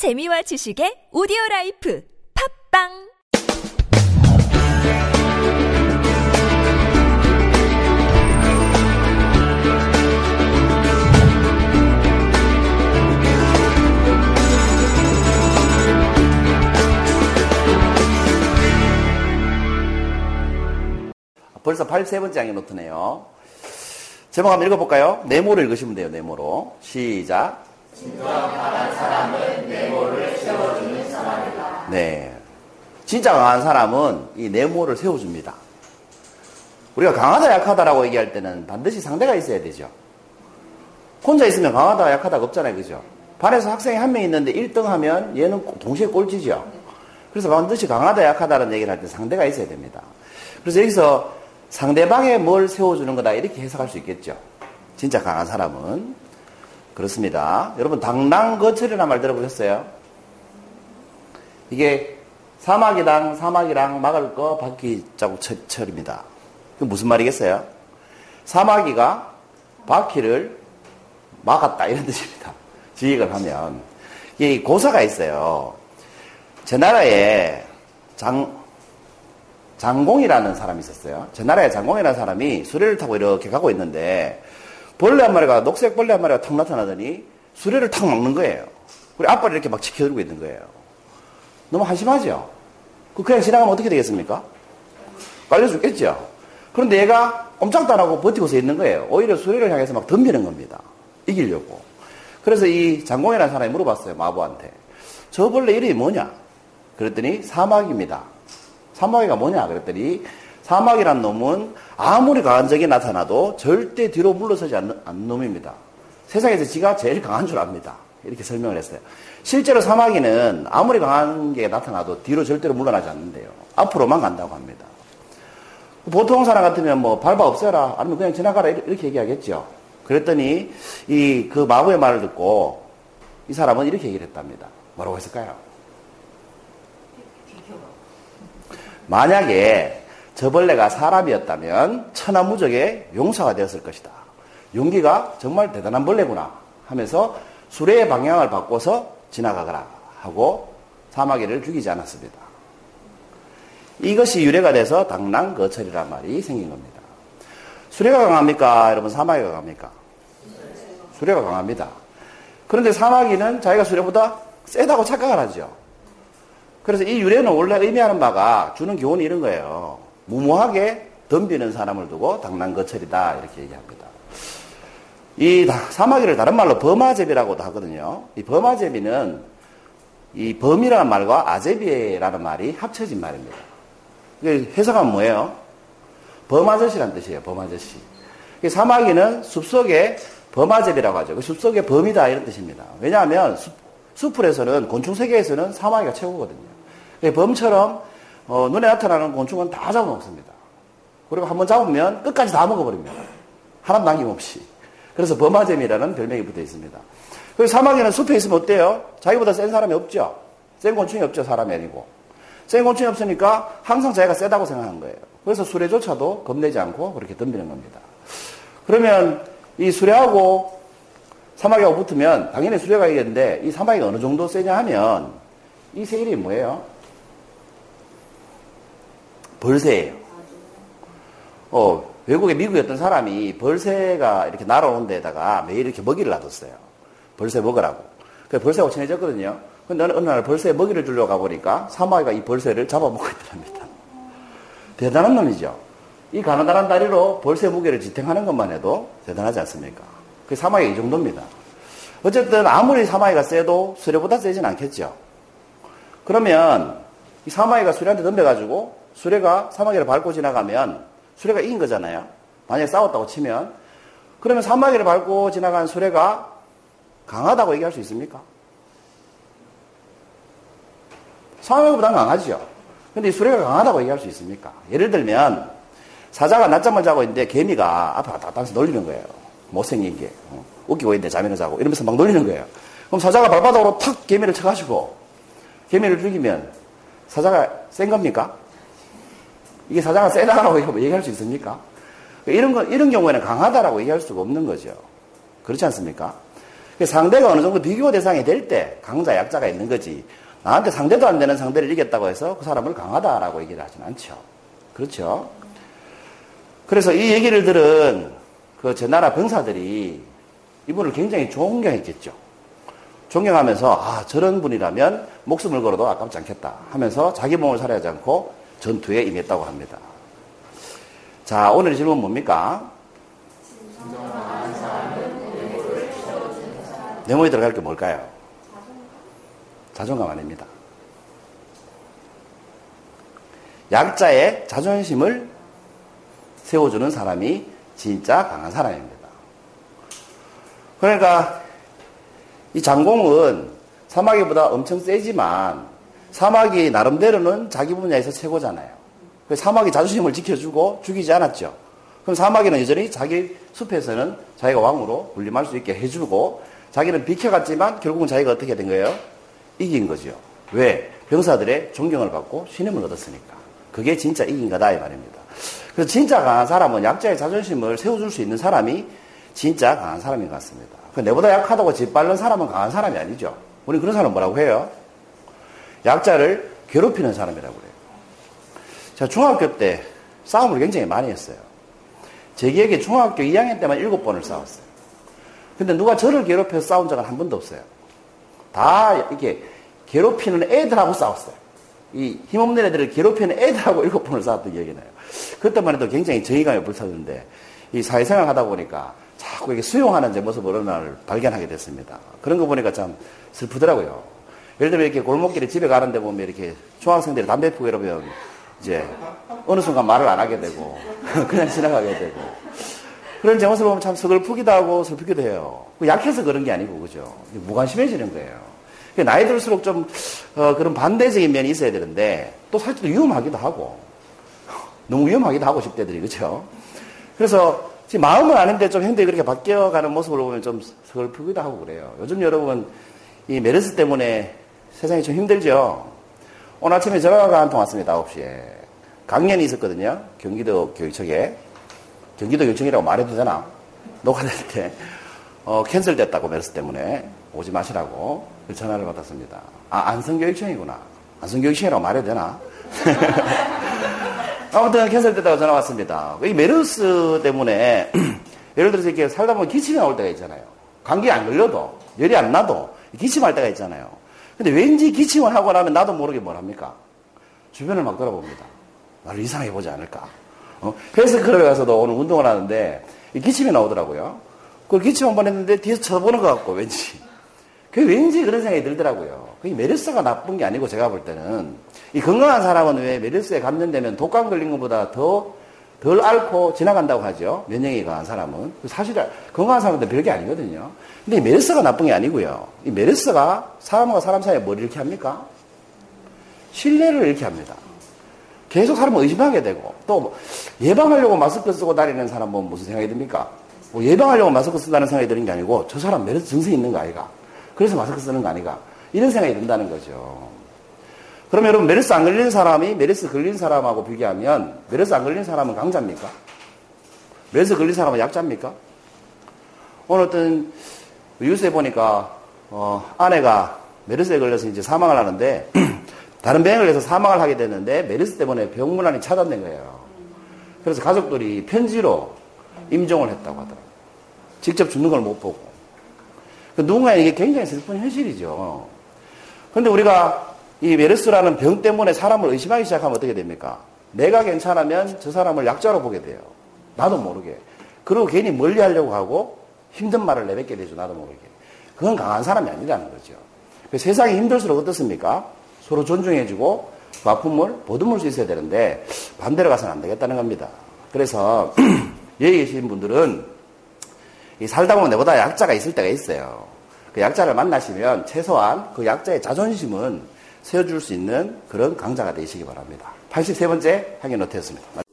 재미와 지식의 오디오 라이프 팟빵 벌써 83번째 강의 노트네요. 제목 한번 읽어볼까요? 네모를 읽으시면 돼요, 네모로. 시작. 네. 진짜 강한 사람은 이 네모를 세워줍니다. 우리가 강하다, 약하다라고 얘기할 때는 반드시 상대가 있어야 되죠. 혼자 있으면 강하다, 약하다가 없잖아요. 그죠? 반에서 학생이 한 명 있는데 1등 하면 얘는 동시에 꼴찌죠. 그래서 반드시 강하다, 약하다는 얘기를 할 때 상대가 있어야 됩니다. 그래서 여기서 상대방에 뭘 세워주는 거다 이렇게 해석할 수 있겠죠. 진짜 강한 사람은 그렇습니다. 여러분 당랑거철이라는 말 들어보셨어요? 이게 사막이랑 사막이랑 막을 거 바퀴 자국 철입니다. 그 무슨 말이겠어요? 사마귀가 바퀴를 막았다 이런 뜻입니다. 지휘를 하면 이 고사가 있어요. 제 나라에 장 장공이라는 사람이 있었어요. 제 나라에 장공이라는 사람이 수레를 타고 이렇게 가고 있는데 벌레 한 마리가 녹색 벌레 한 마리가 탁 나타나더니 수레를 탁 막는 거예요. 그리고 앞발을 이렇게 막 지켜들고 있는 거예요. 너무 한심하죠? 그 그냥 지나가면 어떻게 되겠습니까? 깔려 죽겠죠? 그런데 얘가 꼼짝도 안 하고 버티고 서 있는 거예요. 오히려 수레를 향해서 막 덤비는 겁니다. 이기려고. 그래서 이 장공이라는 사람이 물어봤어요. 마부한테. 저 벌레 이름이 뭐냐? 그랬더니 사막입니다. 사마귀가 뭐냐 그랬더니 사마귀란 놈은 아무리 강한 적이 나타나도 절대 뒤로 물러서지 않는, 않는 놈입니다. 세상에서 지가 제일 강한 줄 압니다. 이렇게 설명을 했어요. 실제로 사마귀는 아무리 강한 게 나타나도 뒤로 절대로 물러나지 않는데요. 앞으로만 간다고 합니다. 보통 사람 같으면 뭐 밟아 없애라 아니면 그냥 지나가라 이렇게 얘기하겠죠. 그랬더니 이 그 마구의 말을 듣고 이 사람은 이렇게 얘기를 했답니다. 뭐라고 했을까요? 만약에 저 벌레가 사람이었다면 천하무적의 용사가 되었을 것이다. 용기가 정말 대단한 벌레구나 하면서 수레의 방향을 바꿔서 지나가거라 하고 사마귀를 죽이지 않았습니다. 이것이 유래가 돼서 당랑 거철이란 말이 생긴 겁니다. 수레가 강합니까? 여러분 사마귀가 강합니까? 수레가 강합니다. 그런데 사마귀는 자기가 수레보다 세다고 착각을 하죠. 그래서 이 유래는 원래 의미하는 바가 주는 교훈이 이런 거예요. 무모하게 덤비는 사람을 두고 당난거철이다 이렇게 얘기합니다. 이 사마귀를 다른 말로 범아제비라고도 하거든요. 이 범아제비는 이 범이라는 말과 아제비라는 말이 합쳐진 말입니다. 해석하면 뭐예요? 범아저씨란 뜻이에요. 범아저씨. 사마귀는 숲속의 범아제비라고 하죠. 그 숲속의 범이다 이런 뜻입니다. 왜냐하면 숲, 숲풀에서는 곤충 세계에서는 사마귀가 최고거든요. 범처럼 어, 눈에 나타나는 곤충은 다 잡아먹습니다. 그리고 한번 잡으면 끝까지 다 먹어버립니다. 하나도 남김없이. 그래서 범아잼이라는 별명이 붙어 있습니다. 그리고 사막에는 숲에 있으면 어때요? 자기보다 센 사람이 없죠? 센 곤충이 없죠, 사람이 아니고. 센 곤충이 없으니까 항상 자기가 세다고 생각한 거예요. 그래서 수레조차도 겁내지 않고 그렇게 덤비는 겁니다. 그러면 이 수레하고 사마귀하고 붙으면 당연히 수레가 이겼는데 이 사마귀가 어느 정도 세냐 하면 이새 이름이 뭐예요? 벌새예요. 어, 외국에 미국에 어떤 사람이 벌새가 이렇게 날아오는 데다가 매일 이렇게 먹이를 놔뒀어요. 벌새 먹으라고. 그래서 벌새하고 친해졌거든요. 근데 어느 날 벌새에 먹이를 주려고 가보니까 사마귀가 이 벌새를 잡아먹고 있더랍니다. 대단한 놈이죠. 이 가느다란 다리로 벌새 무게를 지탱하는 것만 해도 대단하지 않습니까? 그 사마귀가 이 정도입니다. 어쨌든 아무리 사마귀가 세도 수레보다 세진 않겠죠. 그러면 이 사마귀가 수레한테 덤벼가지고 수레가 사마귀를 밟고 지나가면 수레가 이긴 거잖아요. 만약에 싸웠다고 치면 그러면 사마귀를 밟고 지나간 수레가 강하다고 얘기할 수 있습니까? 사마귀보다는 강하죠. 근데 이 수레가 강하다고 얘기할 수 있습니까? 예를 들면 사자가 낮잠을 자고 있는데 개미가 앞에 왔다 갔다 하면서 놀리는 거예요. 못생긴 게. 어? 웃기고 있는데 잠이나 자고 이러면서 막 놀리는 거예요. 그럼 사자가 발바닥으로 탁 개미를 쳐가지고 개미를 죽이면 사자가 센 겁니까? 이게 사자가 세다라고 얘기할 수 있습니까? 이런 거, 이런 경우에는 강하다라고 얘기할 수가 없는 거죠. 그렇지 않습니까? 그 상대가 어느 정도 비교 대상이 될 때 강자, 약자가 있는 거지. 나한테 상대도 안 되는 상대를 이겼다고 해서 그 사람을 강하다라고 얘기를 하진 않죠. 그렇죠? 그래서 이 얘기를 들은 그 제 나라 병사들이 이분을 굉장히 존경했겠죠. 존경하면서 아 저런 분이라면 목숨을 걸어도 아깝지 않겠다 하면서 자기 몸을 살아야지 않고 전투에 임했다고 합니다. 자 오늘 질문 뭡니까? 네모에 들어갈 게 뭘까요? 자존감 아닙니다. 약자의 자존심을 세워주는 사람이 진짜 강한 사람입니다. 그러니까 이 장공은 사마귀보다 엄청 세지만 사마귀 나름대로는 자기 분야에서 최고잖아요. 사마귀 자존심을 지켜주고 죽이지 않았죠. 그럼 사마귀는 여전히 자기 숲에서는 자기가 왕으로 군림할 수 있게 해주고 자기는 비켜갔지만 결국은 자기가 어떻게 된 거예요? 이긴 거죠. 왜? 병사들의 존경을 받고 신임을 얻었으니까. 그게 진짜 이긴 거다 이 말입니다. 그래서 진짜 강한 사람은 약자의 자존심을 세워줄 수 있는 사람이 진짜 강한 사람인 것 같습니다. 그 내보다 약하다고 짓밟는 사람은 강한 사람이 아니죠. 우리 그런 사람 뭐라고 해요? 약자를 괴롭히는 사람이라고 그래요. 제가 중학교 때 싸움을 굉장히 많이 했어요. 제 기억에 중학교 2학년 때만 7번을 싸웠어요. 근데 누가 저를 괴롭혀서 싸운 적은 한 번도 없어요. 다 이렇게 괴롭히는 애들하고 싸웠어요. 이 힘없는 애들을 괴롭히는 애들하고 7번을 싸웠던 기억이 나요. 그때만 해도 굉장히 정의감이 불탔는데 이 사회생활 하다 보니까 자꾸 이렇게 수용하는 제 모습을 어느 날 발견하게 됐습니다. 그런 거 보니까 참 슬프더라고요. 예를 들면 이렇게 골목길에 집에 가는데 보면 이렇게 중학생들이 담배 피고 이러면 이제 어느 순간 말을 안 하게 되고 그냥 지나가게 되고 그런 제 모습을 보면 참 서글프기도 하고 슬프기도 해요. 약해서 그런 게 아니고 그죠. 무관심해지는 거예요. 나이 들수록 좀 어, 그런 반대적인 면이 있어야 되는데 또 살짝 위험하기도 하고 너무 위험하기도 하고 10대들이 그죠. 그래서 지금 마음은 아닌데 좀 형들이 그렇게 바뀌어가는 모습을 보면 좀 서글프기도 하고 그래요. 요즘 여러분 이 메르스 때문에 세상이 좀 힘들죠. 오늘 아침에 전화가 한 통 왔습니다. 9시에. 강연이 있었거든요. 경기도 교육청에. 경기도 교육청이라고 말해도 되나? 녹화될 때. 어, 캔슬됐다고 메르스 때문에 오지 마시라고 전화를 받았습니다. 아, 안성교육청이구나. 안성교육청이라고 말해도 되나? 아무튼 캔슬됐다고 전화 왔습니다. 이 메르스 때문에 예를 들어서 이렇게 살다 보면 기침이 나올 때가 있잖아요. 감기 안 걸려도 열이 안 나도 기침할 때가 있잖아요. 근데 왠지 기침을 하고 나면 나도 모르게 뭘 합니까? 주변을 막 돌아봅니다. 나를 이상하게 보지 않을까? 어? 헬스클럽에 가서도 오늘 운동을 하는데 기침이 나오더라고요. 그걸 기침 한 번 했는데 뒤에서 쳐다보는 것 같고 왠지. 그 왠지 그런 생각이 들더라고요. 그게 메르스가 나쁜 게 아니고 제가 볼 때는 이 건강한 사람은 왜 메르스에 감염되면 독감 걸린 것보다 더 덜 앓고 지나간다고 하죠. 면역이 강한 사람은. 사실 건강한 사람은 별게 아니거든요. 근데 이 메르스가 나쁜 게 아니고요. 이 메르스가 사람과 사람 사이에 뭘 이렇게 합니까? 신뢰를 이렇게 합니다. 계속 사람을 의심하게 되고 또 예방하려고 마스크 쓰고 다니는 사람 보면 무슨 생각이 듭니까? 뭐 예방하려고 마스크 쓴다는 생각이 드는 게 아니고 저 사람 메르스 증세 있는 거 아이가? 그래서 마스크 쓰는 거 아니가? 이런 생각이 든다는 거죠. 그럼 여러분 메르스 안 걸린 사람이 메르스 걸린 사람하고 비교하면 메르스 안 걸린 사람은 강자입니까? 메르스 걸린 사람은 약자입니까? 오늘 어떤 뉴스에 보니까 어, 아내가 메르스에 걸려서 이제 사망을 하는데 다른 병을 해서 사망을 하게 됐는데 메르스 때문에 병문안이 차단된 거예요. 그래서 가족들이 편지로 임종을 했다고 하더라고요. 직접 죽는 걸 못 보고. 그 누군가에게 굉장히 슬픈 현실이죠. 그런데 우리가 이 메르스라는 병 때문에 사람을 의심하기 시작하면 어떻게 됩니까? 내가 괜찮으면 저 사람을 약자로 보게 돼요. 나도 모르게. 그리고 괜히 멀리 하려고 하고 힘든 말을 내뱉게 되죠. 나도 모르게. 그건 강한 사람이 아니라는 거죠. 그 세상이 힘들수록 어떻습니까? 서로 존중해주고 그 아픔을 보듬을 수 있어야 되는데 반대로 가서는 안 되겠다는 겁니다. 그래서 여기 계신 분들은 살다 보면 내보다 약자가 있을 때가 있어요. 그 약자를 만나시면 최소한 그 약자의 자존심은 세워줄 수 있는 그런 강자가 되시기 바랍니다. 83번째 항해 노트였습니다.